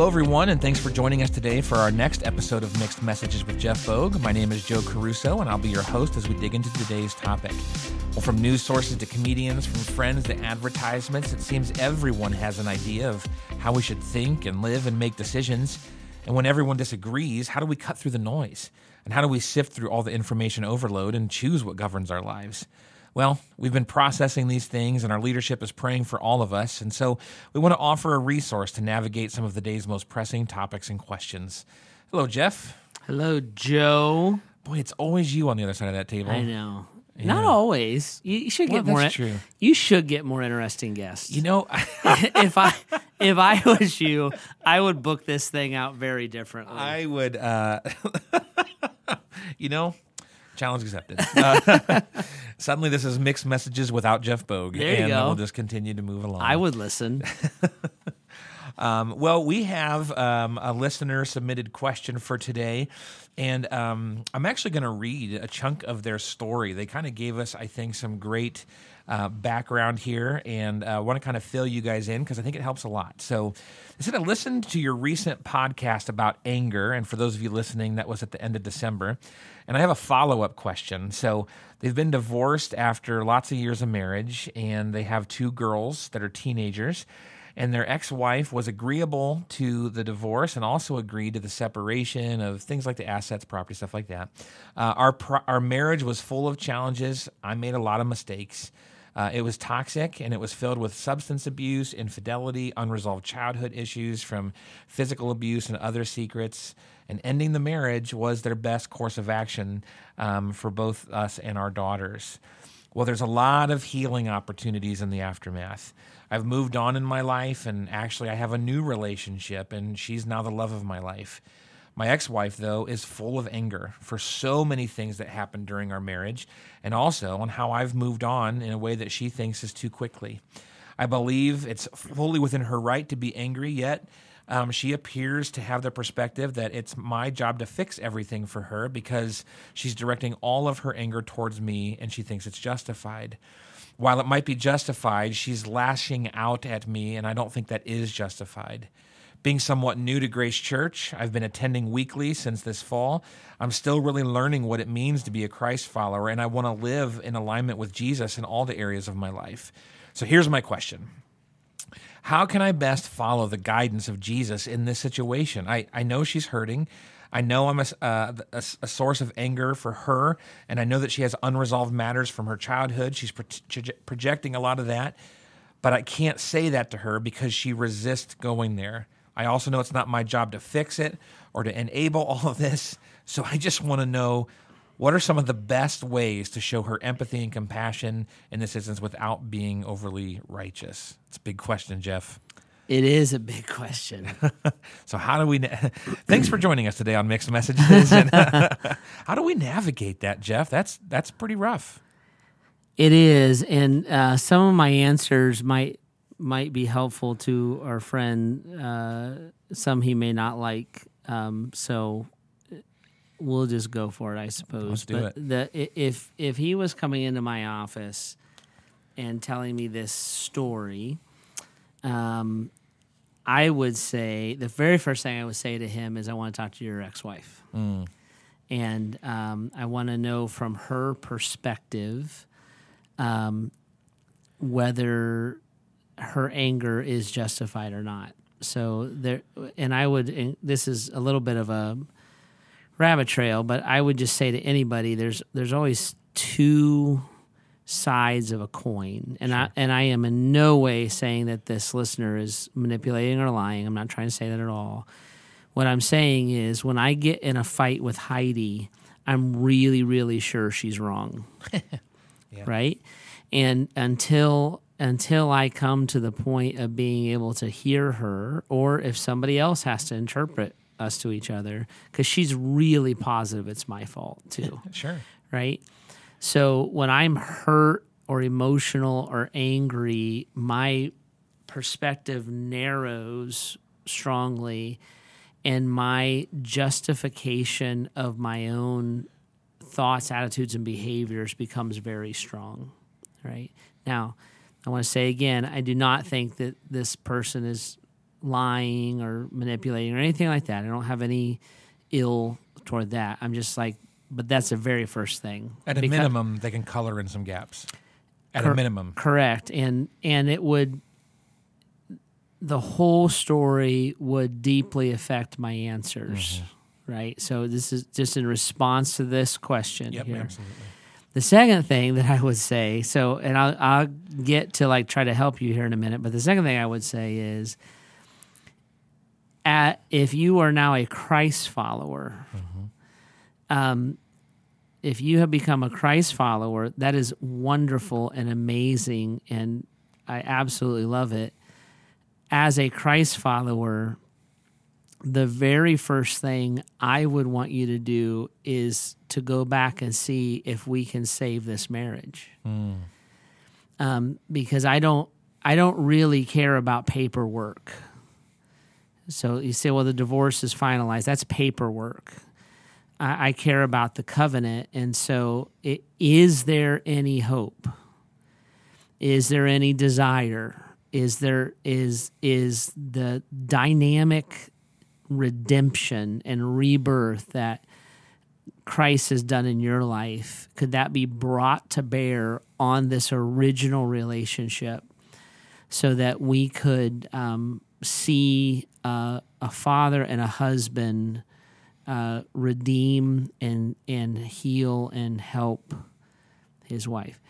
hello everyone, and thanks for joining us today for our next episode of Mixed Messages with Jeff Bogue. My name is Joe Caruso, and I'll be your host as we dig into today's topic. Well, from news sources to comedians, from friends to advertisements, it seems everyone has an idea of how we should think and live and make decisions. And when everyone disagrees, how do we cut through the noise? And how do we sift through all the information overload and choose what governs our lives? Well, we've been processing these things, and our leadership is praying for all of us. And so we want to offer a resource to navigate some of the day's most pressing topics and questions. Hello, Jeff. Hello, Joe. Boy, it's always you on the other side of that table. I know. Not always. You, you should Well, get more. that's true. You should get more interesting guests. You know, if I if I was you, I would book this thing out very differently. I would, uh, you know, challenge accepted. Uh, suddenly, this is mixed messages without Jeff Bogue, There and we'll just continue to move along. I would listen. Um, well, we have um, a listener submitted question for today, and um, I'm actually going to read a chunk of their story. They kind of gave us, I think, some great uh, background here, and I uh, want to kind of fill you guys in because I think it helps a lot. So, I said I listened to your recent podcast about anger, and for those of you listening, that was at the end of December. And I have a follow up question. So, they've been divorced after lots of years of marriage, and they have two girls that are teenagers and their ex-wife was agreeable to the divorce and also agreed to the separation of things like the assets, property, stuff like that. Uh, our pro- our marriage was full of challenges. I made a lot of mistakes. Uh, it was toxic and it was filled with substance abuse, infidelity, unresolved childhood issues from physical abuse and other secrets. And ending the marriage was their best course of action um, for both us and our daughters. Well, there's a lot of healing opportunities in the aftermath. I've moved on in my life, and actually, I have a new relationship, and she's now the love of my life. My ex wife, though, is full of anger for so many things that happened during our marriage, and also on how I've moved on in a way that she thinks is too quickly. I believe it's fully within her right to be angry, yet um, she appears to have the perspective that it's my job to fix everything for her because she's directing all of her anger towards me and she thinks it's justified. While it might be justified, she's lashing out at me, and I don't think that is justified. Being somewhat new to Grace Church, I've been attending weekly since this fall. I'm still really learning what it means to be a Christ follower, and I want to live in alignment with Jesus in all the areas of my life. So here's my question how can I best follow the guidance of Jesus in this situation? I, I know she's hurting. I know I'm a, uh, a, a source of anger for her, and I know that she has unresolved matters from her childhood. She's pro- projecting a lot of that, but I can't say that to her because she resists going there. I also know it's not my job to fix it or to enable all of this. So I just want to know what are some of the best ways to show her empathy and compassion in this instance without being overly righteous? It's a big question, Jeff. It is a big question. so how do we? Na- Thanks for joining us today on Mixed Messages. And, how do we navigate that, Jeff? That's that's pretty rough. it is, and uh, some of my answers might might be helpful to our friend. Uh, some he may not like. Um, so we'll just go for it, I suppose. Let's do but it. The, if if he was coming into my office and telling me this story, um, I would say the very first thing I would say to him is, "I want to talk to your ex-wife, and um, I want to know from her perspective um, whether her anger is justified or not." So there, and I would. And this is a little bit of a rabbit trail, but I would just say to anybody, there's there's always two sides of a coin, and I and I am in no way saying that this listener is manipulating or lying. I'm not trying to say that at all. What I'm saying is, when I get in a fight with Heidi, I'm really, really sure she's wrong, right? And until until I come to the point of being able to hear her, or if somebody else has to interpret us to each other, because she's really positive it's my fault too Sure. right? So when I'm hurt or emotional or angry, my perspective narrows strongly and my justification of my own thoughts, attitudes, and behaviors becomes very strong, right? Now, I want to say again, I do not think that this person is lying or manipulating or anything like that. I don't have any ill toward that. I'm just like, but that's the very first thing. At a Because- minimum, they can color in some gaps. At Cor- a minimum. Correct. And and it would the whole story would deeply affect my answers. Mm-hmm. Right. So this is just in response to this question Yep, here. absolutely. The second thing that I would say, so and I'll I'll get to like try to help you here in a minute, but the second thing I would say is at if you are now a Christ follower, um, if you have become a Christ follower, that is wonderful and amazing, and I absolutely love it. As a Christ follower, the very first thing I would want you to do is to go back and see if we can save this marriage. Um, because I don't, I don't really care about paperwork. So you say, well, the divorce is finalized. That's paperwork. I, I care about the covenant. And so, it, is there any hope? Is there any desire? Is there is is the dynamic redemption and rebirth that Christ has done in your life, could that be brought to bear on this original relationship so that we could um, see uh, a father and a husband uh, redeem and, and heal and help his wife?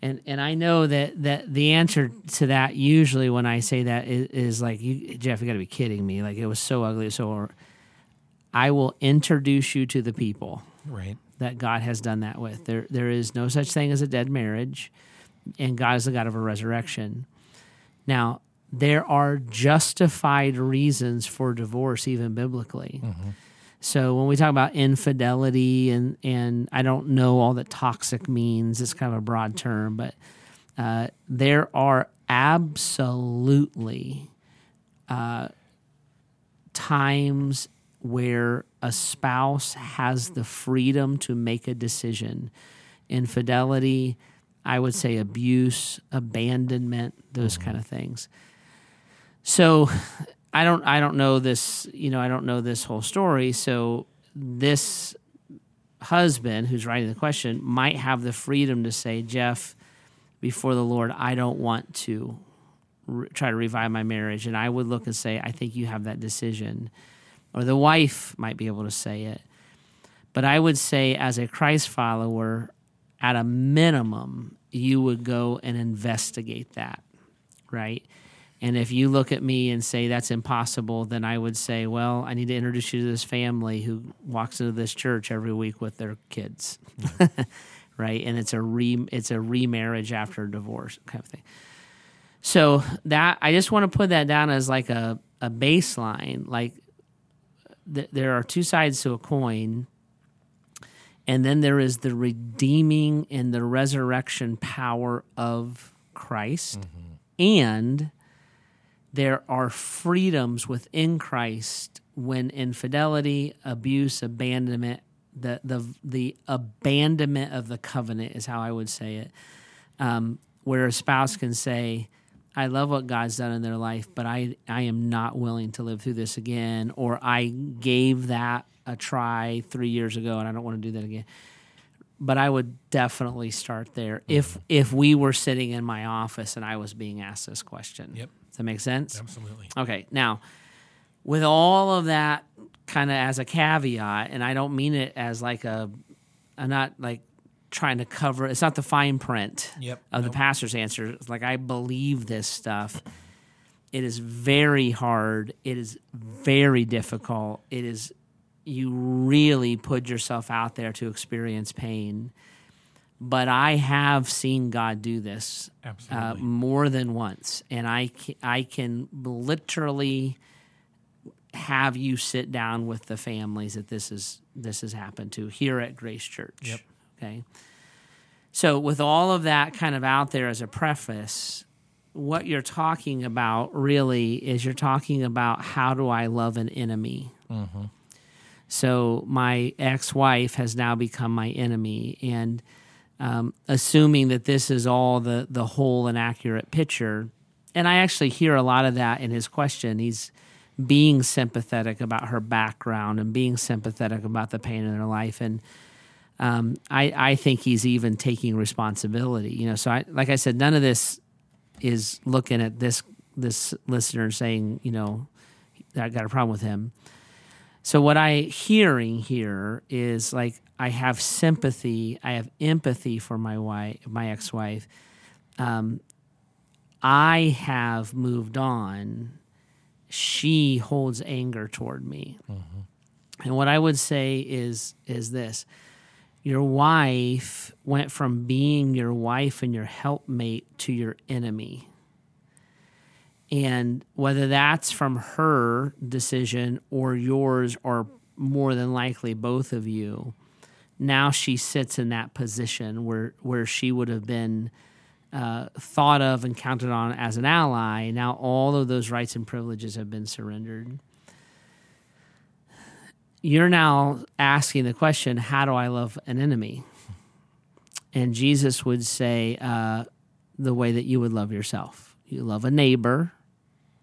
And and I know that, that the answer to that usually when I say that is, is like you Jeff, you got to be kidding me! Like it was so ugly. So I will introduce you to the people Right. that God has done that with. There there is no such thing as a dead marriage, and God is the God of a resurrection. Now there are justified reasons for divorce, even biblically. Mm-hmm. So when we talk about infidelity and and I don't know all that toxic means, it's kind of a broad term, but uh, there are absolutely uh, times where a spouse has the freedom to make a decision. Infidelity, I would say abuse, abandonment, those kind of things. So I don't I don't know this, you know, I don't know this whole story. So this husband who's writing the question might have the freedom to say, Jeff, before the Lord, I don't want to re- try to revive my marriage. And I would look and say, I think you have that decision. Or the wife might be able to say it. But I would say, as a Christ follower, at a minimum, you would go and investigate that, right? And if you look at me and say that's impossible, then I would say, well, I need to introduce you to this family who walks into this church every week with their kids, right? And it's a re it's a remarriage after a divorce kind of thing. So that I just want to put that down as like a a baseline. Like th- there are two sides to a coin, and then there is the redeeming and the resurrection power of Christ, mm-hmm. and there are freedoms within Christ when infidelity, abuse, abandonment, the the the abandonment of the covenant is how I would say it, um, where a spouse can say, "I love what God's done in their life, but I I am not willing to live through this again," or "I gave that a try three years ago and I don't want to do that again." But I would definitely start there if if we were sitting in my office and I was being asked this question. Yep. That make sense? Absolutely. Okay, now with all of that kind of as a caveat, and I don't mean it as like a, I'm not like trying to cover. It's not the fine print Yep, of the pastor's answer. It's like I believe this stuff. It is very hard. It is very difficult. It is you really put yourself out there to experience pain. But I have seen God do this uh, more than once, and I can, I can literally have you sit down with the families that this is this has happened to here at Grace Church. Yep. Okay. So with all of that kind of out there as a preface, what you're talking about really is you're talking about how do I love an enemy. So my ex-wife has now become my enemy, and um, assuming that this is all the the whole and accurate picture, and I actually hear a lot of that in his question. He's being sympathetic about her background and being sympathetic about the pain in her life. And um, I, I think he's even taking responsibility. You know, so I, like I said, none of this is looking at this this listener saying, you know, I got a problem with him. So what I hearing here is like I have sympathy, I have empathy for my wife, my ex-wife. Um, I have moved on she holds anger toward me. Mm-hmm. And what I would say is is this. Your wife went from being your wife and your helpmate to your enemy. And whether that's from her decision or yours, or more than likely both of you, now she sits in that position where, where she would have been uh, thought of and counted on as an ally, now all of those rights and privileges have been surrendered. You're now asking the question, How do I love an enemy? And Jesus would say, uh, The way that you would love yourself. You love a neighbor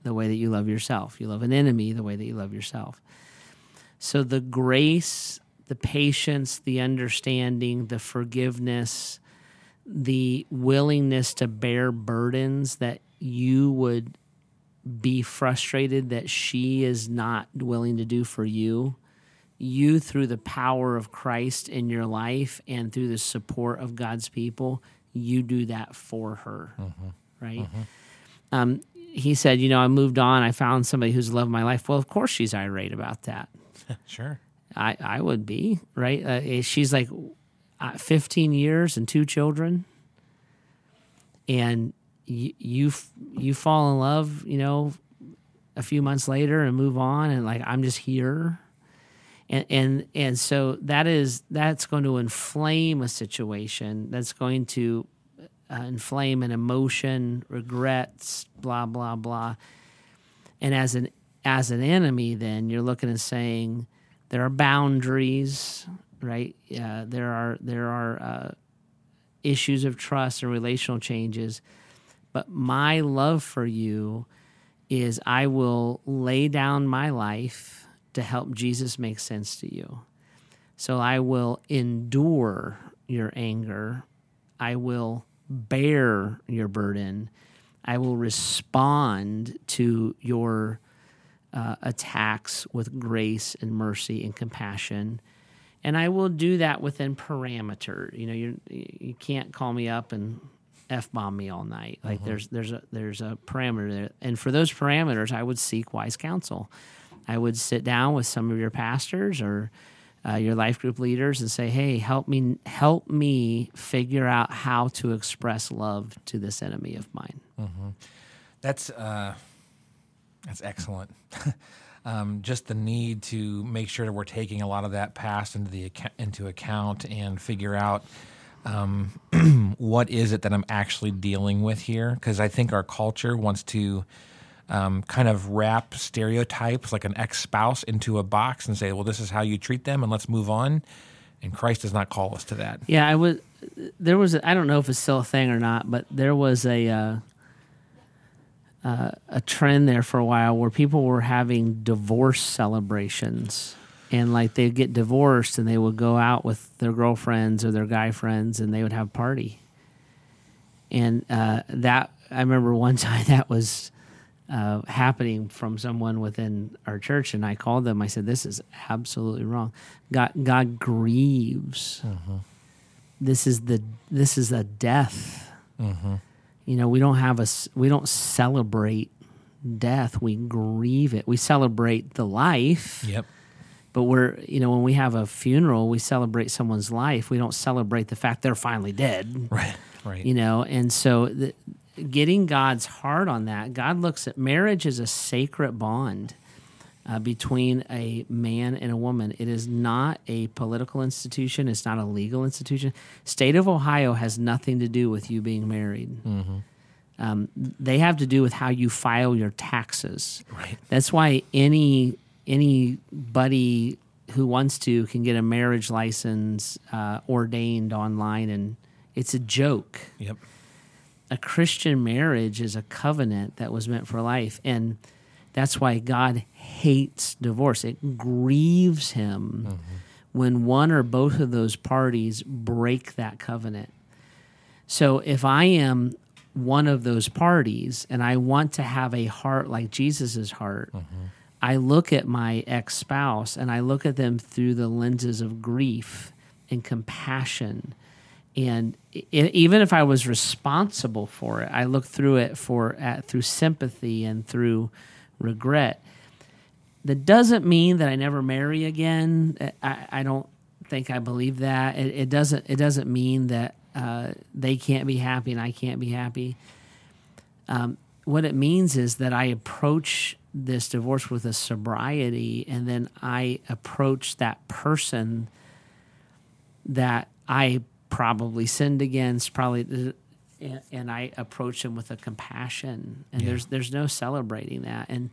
the way that you love yourself. You love an enemy the way that you love yourself. So the grace, the patience, the understanding, the forgiveness, the willingness to bear burdens that you would be frustrated that she is not willing to do for you. You, through the power of Christ in your life and through the support of God's people, you do that for her. Mm-hmm. Right? Mm-hmm. Um, he said, You know, I moved on. I found somebody who's loved my life. Well, of course she's irate about that. sure. I, I would be, right? Uh, she's like, uh, 15 years and two children. And you, you you fall in love you know a few months later and move on and like i'm just here. And and and so that is that's going to inflame a situation that's going to uh, inflame an emotion regrets blah blah blah. And as an as an enemy then you're looking and saying there are boundaries right? Uh, there are there are uh, issues of trust and relational changes, but my love for you is I will lay down my life to help Jesus make sense to you. So I will endure your anger. I will bear your burden. I will respond to your uh, attacks with grace and mercy and compassion and I will do that within parameter. You know, you you can't call me up and f bomb me all night. Like mm-hmm. there's there's a there's a parameter there, and for those parameters, I would seek wise counsel. I would sit down with some of your pastors or uh, your life group leaders and say, "Hey, help me help me figure out how to express love to this enemy of mine." Mm-hmm. That's uh, that's excellent. um, just the need to make sure that we're taking a lot of that past into the into account and figure out um, what is it that I'm actually dealing with here. Because I think our culture wants to um, kind of wrap stereotypes like an ex spouse into a box and say, well, this is how you treat them, and let's move on. And Christ does not call us to that. Yeah, I was. There was. I don't know if it's still a thing or not, but there was a. Uh, uh, a trend there for a while where people were having divorce celebrations. And like they'd get divorced and they would go out with their girlfriends or their guy friends and they would have a party. And uh, that i remember one time that was uh, happening from someone within our church and i called them. I said this is absolutely wrong. God god grieves. Mm-hmm. this is the this is a death. Mm-hmm you know we don't have a we don't celebrate death. We grieve it. We celebrate the life. Yep. But we're you know when we have a funeral we celebrate someone's life. We don't celebrate the fact they're finally dead. Right right. You know and so the, getting god's heart on that god looks at marriage as a sacred bond uh, between a man and a woman. It is not a political institution. It's not a legal institution. State of Ohio has nothing to do with you being married. Mm-hmm. Um, they have to do with how you file your taxes. Right. That's why any anybody who wants to can get a marriage license uh, ordained online, and it's a joke. Yep. a Christian marriage is a covenant that was meant for life. And that's why God hates divorce. It grieves him mm-hmm. when one or both of those parties break that covenant. So if I am one of those parties and I want to have a heart like Jesus's heart, mm-hmm. I look at my ex spouse and I look at them through the lenses of grief and compassion and it, even if I was responsible for it, I look through it for at, through sympathy and through regret. That doesn't mean that I never marry again. I, I don't think I believe that. It, it doesn't. It doesn't mean that uh, they can't be happy and I can't be happy. Um, what it means is that I approach this divorce with a sobriety, and then I approach that person that I probably sinned against, probably, and, and I approach him with a compassion, and yeah. there's there's no celebrating that, and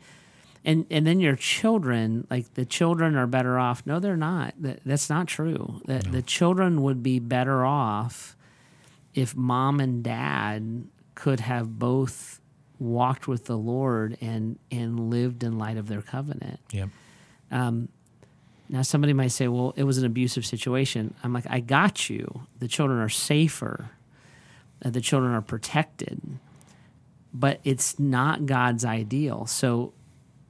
and and then your children, like the children are better off. No, they're not. That, that's not true. That no. the children would be better off if mom and dad could have both walked with the Lord and and lived in light of their covenant. Yeah. Um, now, somebody might say, well, it was an abusive situation. I'm like, I got you. The children are safer, uh, the children are protected, but it's not God's ideal. So,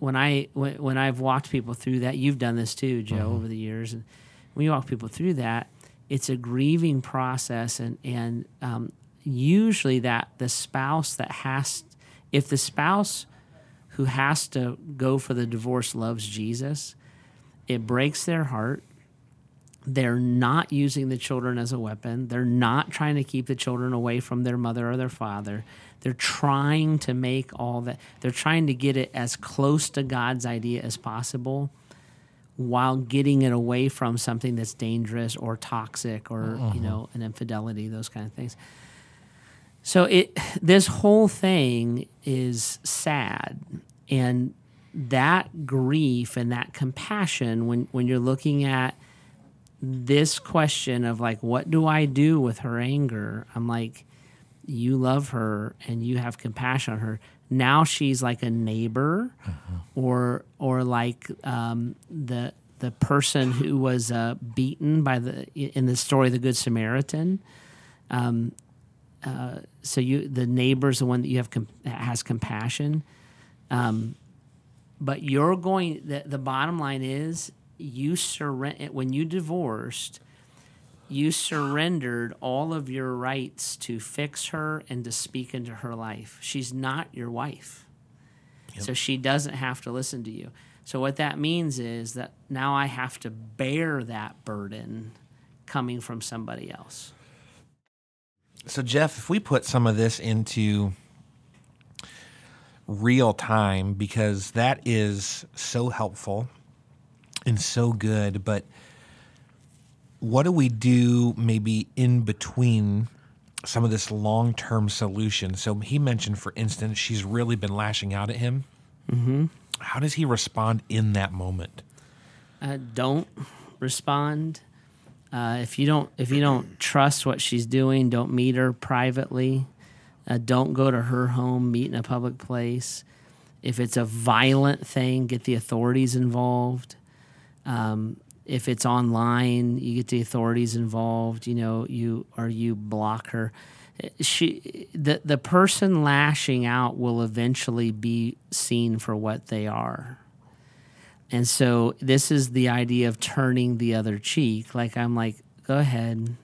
when I when, when I've walked people through that, you've done this too, Joe, mm-hmm. over the years, and when you walk people through that, it's a grieving process, and and um, usually that the spouse that has, if the spouse who has to go for the divorce loves Jesus, it breaks their heart. They're not using the children as a weapon. They're not trying to keep the children away from their mother or their father. They're trying to make all that, they're trying to get it as close to God's idea as possible while getting it away from something that's dangerous or toxic or, uh-huh. you know, an infidelity, those kind of things. So it this whole thing is sad and that grief and that compassion when when you're looking at this question of like what do I do with her anger? I'm like you love her and you have compassion on her. Now she's like a neighbor uh-huh. or or like um, the the person who was uh, beaten by the in the story of the good Samaritan. Um, uh, so you the neighbor's the one that you have has compassion. Um, but you're going. The, the bottom line is you surrender when you divorced. You surrendered all of your rights to fix her and to speak into her life. She's not your wife. Yep. So she doesn't have to listen to you. So what that means is that now I have to bear that burden coming from somebody else. So Jeff, if we put some of this into real time because that is so helpful and so good. But what do we do maybe in between some of this long term solution? So he mentioned, for instance, she's really been lashing out at him. Mm-hmm. How does he respond in that moment? Uh, don't respond. Uh, if you don't if you don't trust what she's doing, don't meet her privately. Uh, don't go to her home, meet in a public place. If it's a violent thing, get the authorities involved. Um, if it's online, you get the authorities involved. You know, you or you block her. She, the the person lashing out will eventually be seen for what they are. And so this is the idea of turning the other cheek. Like I'm like, go ahead.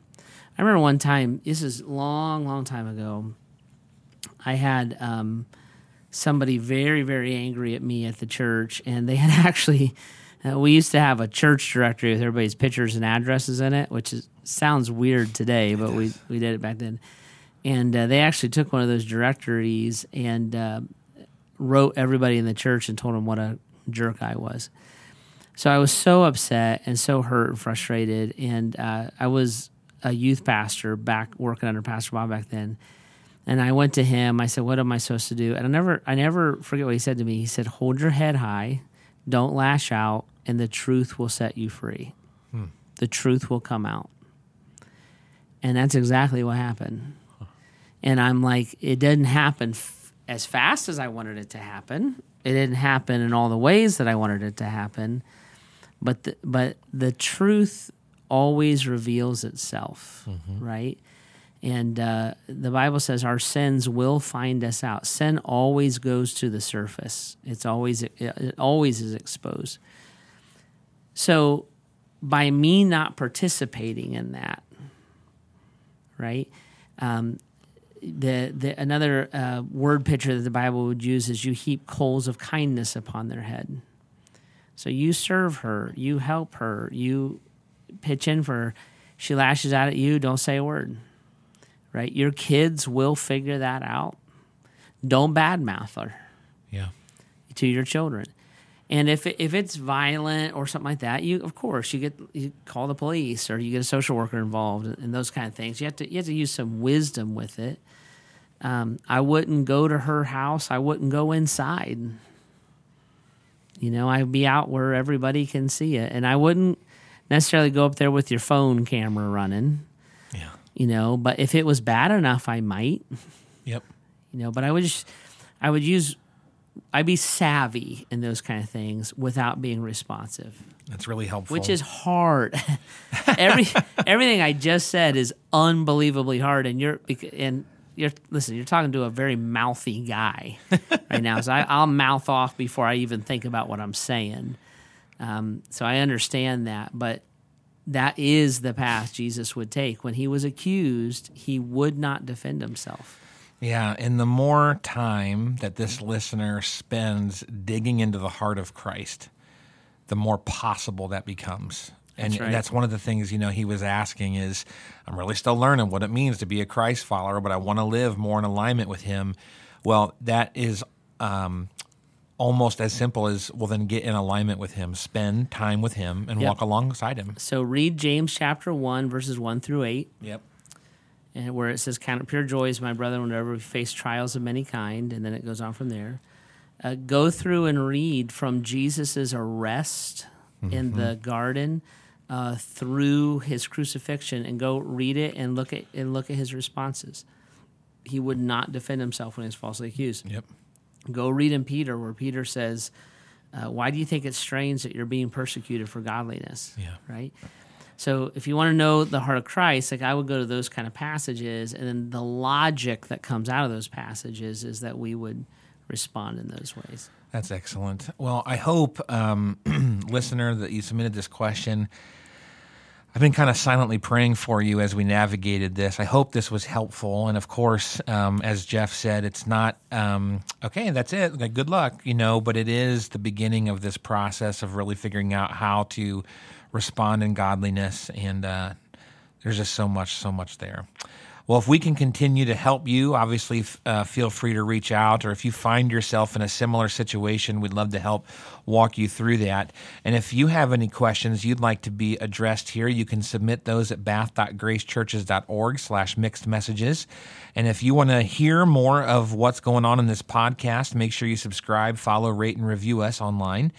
I remember one time. This is long, long time ago. I had um, somebody very, very angry at me at the church, and they had actually. Uh, we used to have a church directory with everybody's pictures and addresses in it, which is, sounds weird today, but we, we did it back then. And uh, they actually took one of those directories and uh, wrote everybody in the church and told them what a jerk I was. So I was so upset and so hurt and frustrated. And uh, I was a youth pastor back working under Pastor Bob back then. And I went to him. I said, "What am I supposed to do?" And I never, I never forget what he said to me. He said, "Hold your head high, don't lash out, and the truth will set you free. Hmm. The truth will come out." And that's exactly what happened. And And I'm like, it didn't happen f- as fast as I wanted it to happen. It didn't happen in all the ways that I wanted it to happen. But the, but the truth always reveals itself, right? And uh, the Bible says our sins will find us out. Sin always goes to the surface. It's always it, always is exposed. So by me not participating in that, right? Um, the, the another uh, word picture that the Bible would use is you heap coals of kindness upon their head. So you serve her, you help her, you pitch in for her. She lashes out at you, don't say a word. Right? Your kids will figure that out. Don't badmouth her Yeah. to your children. And if it, if it's violent or something like that, you of course you get you call the police or you get a social worker involved and those kind of things. You have to you have to use some wisdom with it. Um, I wouldn't go to her house. I wouldn't go inside. You know, I'd be out where everybody can see it, and I wouldn't necessarily go up there with your phone camera running. You know, but if it was bad enough, I might Yep. you know but i would just i would use i'd be savvy in those kind of things without being responsive That's really helpful. which is hard every everything i just said is unbelievably hard and you're and you're listen you're talking to a very mouthy guy right now so I, i'll mouth off before i even think about what i'm saying um, so i understand that but that is the path jesus would take when he was accused he would not defend himself Yeah, and the more time that this listener spends digging into the heart of Christ, the more possible that becomes. And That's right. that's one of the things, you know, he was asking is I'm really still learning what it means to be a Christ follower, but I want to live more in alignment with him. Well, that is um, almost as simple as well then get in alignment with him, spend time with him and Yep. walk alongside him. So read James chapter 1, verses 1 through 8, Yep. and where it says, Count it pure joys, my brother, whenever we face trials of many kind. And then it goes on from there. Uh, go through and read from Jesus' arrest in the garden uh, through his crucifixion and go read it and look at and look at his responses. He would not defend himself when he was falsely accused. Yep. Go read in Peter, where Peter says, uh, Why do you think it's strange that you're being persecuted for godliness? Yeah. Right? So if you want to know the heart of Christ, like I would go to those kind of passages, and then the logic that comes out of those passages is that we would respond in those ways. That's excellent. Well, I hope, um, listener, that you submitted this question. I've been kind of silently praying for you as we navigated this. I hope this was helpful. And of course, um, as Jeff said, it's not, um, okay, that's it. Good luck, you know, but it is the beginning of this process of really figuring out how to respond in godliness. And uh, there's just so much, so much there. Well, if we can continue to help you, obviously uh, feel free to reach out. Or if you find yourself in a similar situation, we'd love to help walk you through that. And if you have any questions you'd like to be addressed here, you can submit those at bath.gracechurches.org slash mixed messages. And if you want to hear more of what's going on in this podcast, make sure you subscribe, follow, rate, and review us online.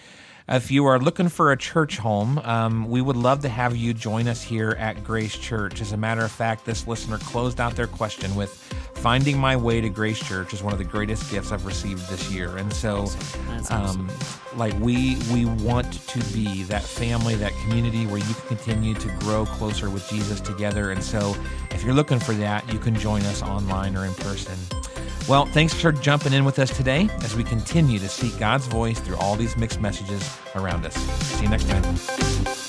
If you are looking for a church home, um, we would love to have you join us here at Grace Church. As a matter of fact, this listener closed out their question with Finding my way to Grace Church is one of the greatest gifts I've received this year. And so, That's awesome. um, like we we want to be that family, that community where you can continue to grow closer with Jesus together. And so, if you're looking for that, you can join us online or in person. Well, thanks for jumping in with us today as we continue to seek God's voice through all these mixed messages around us. See you next time.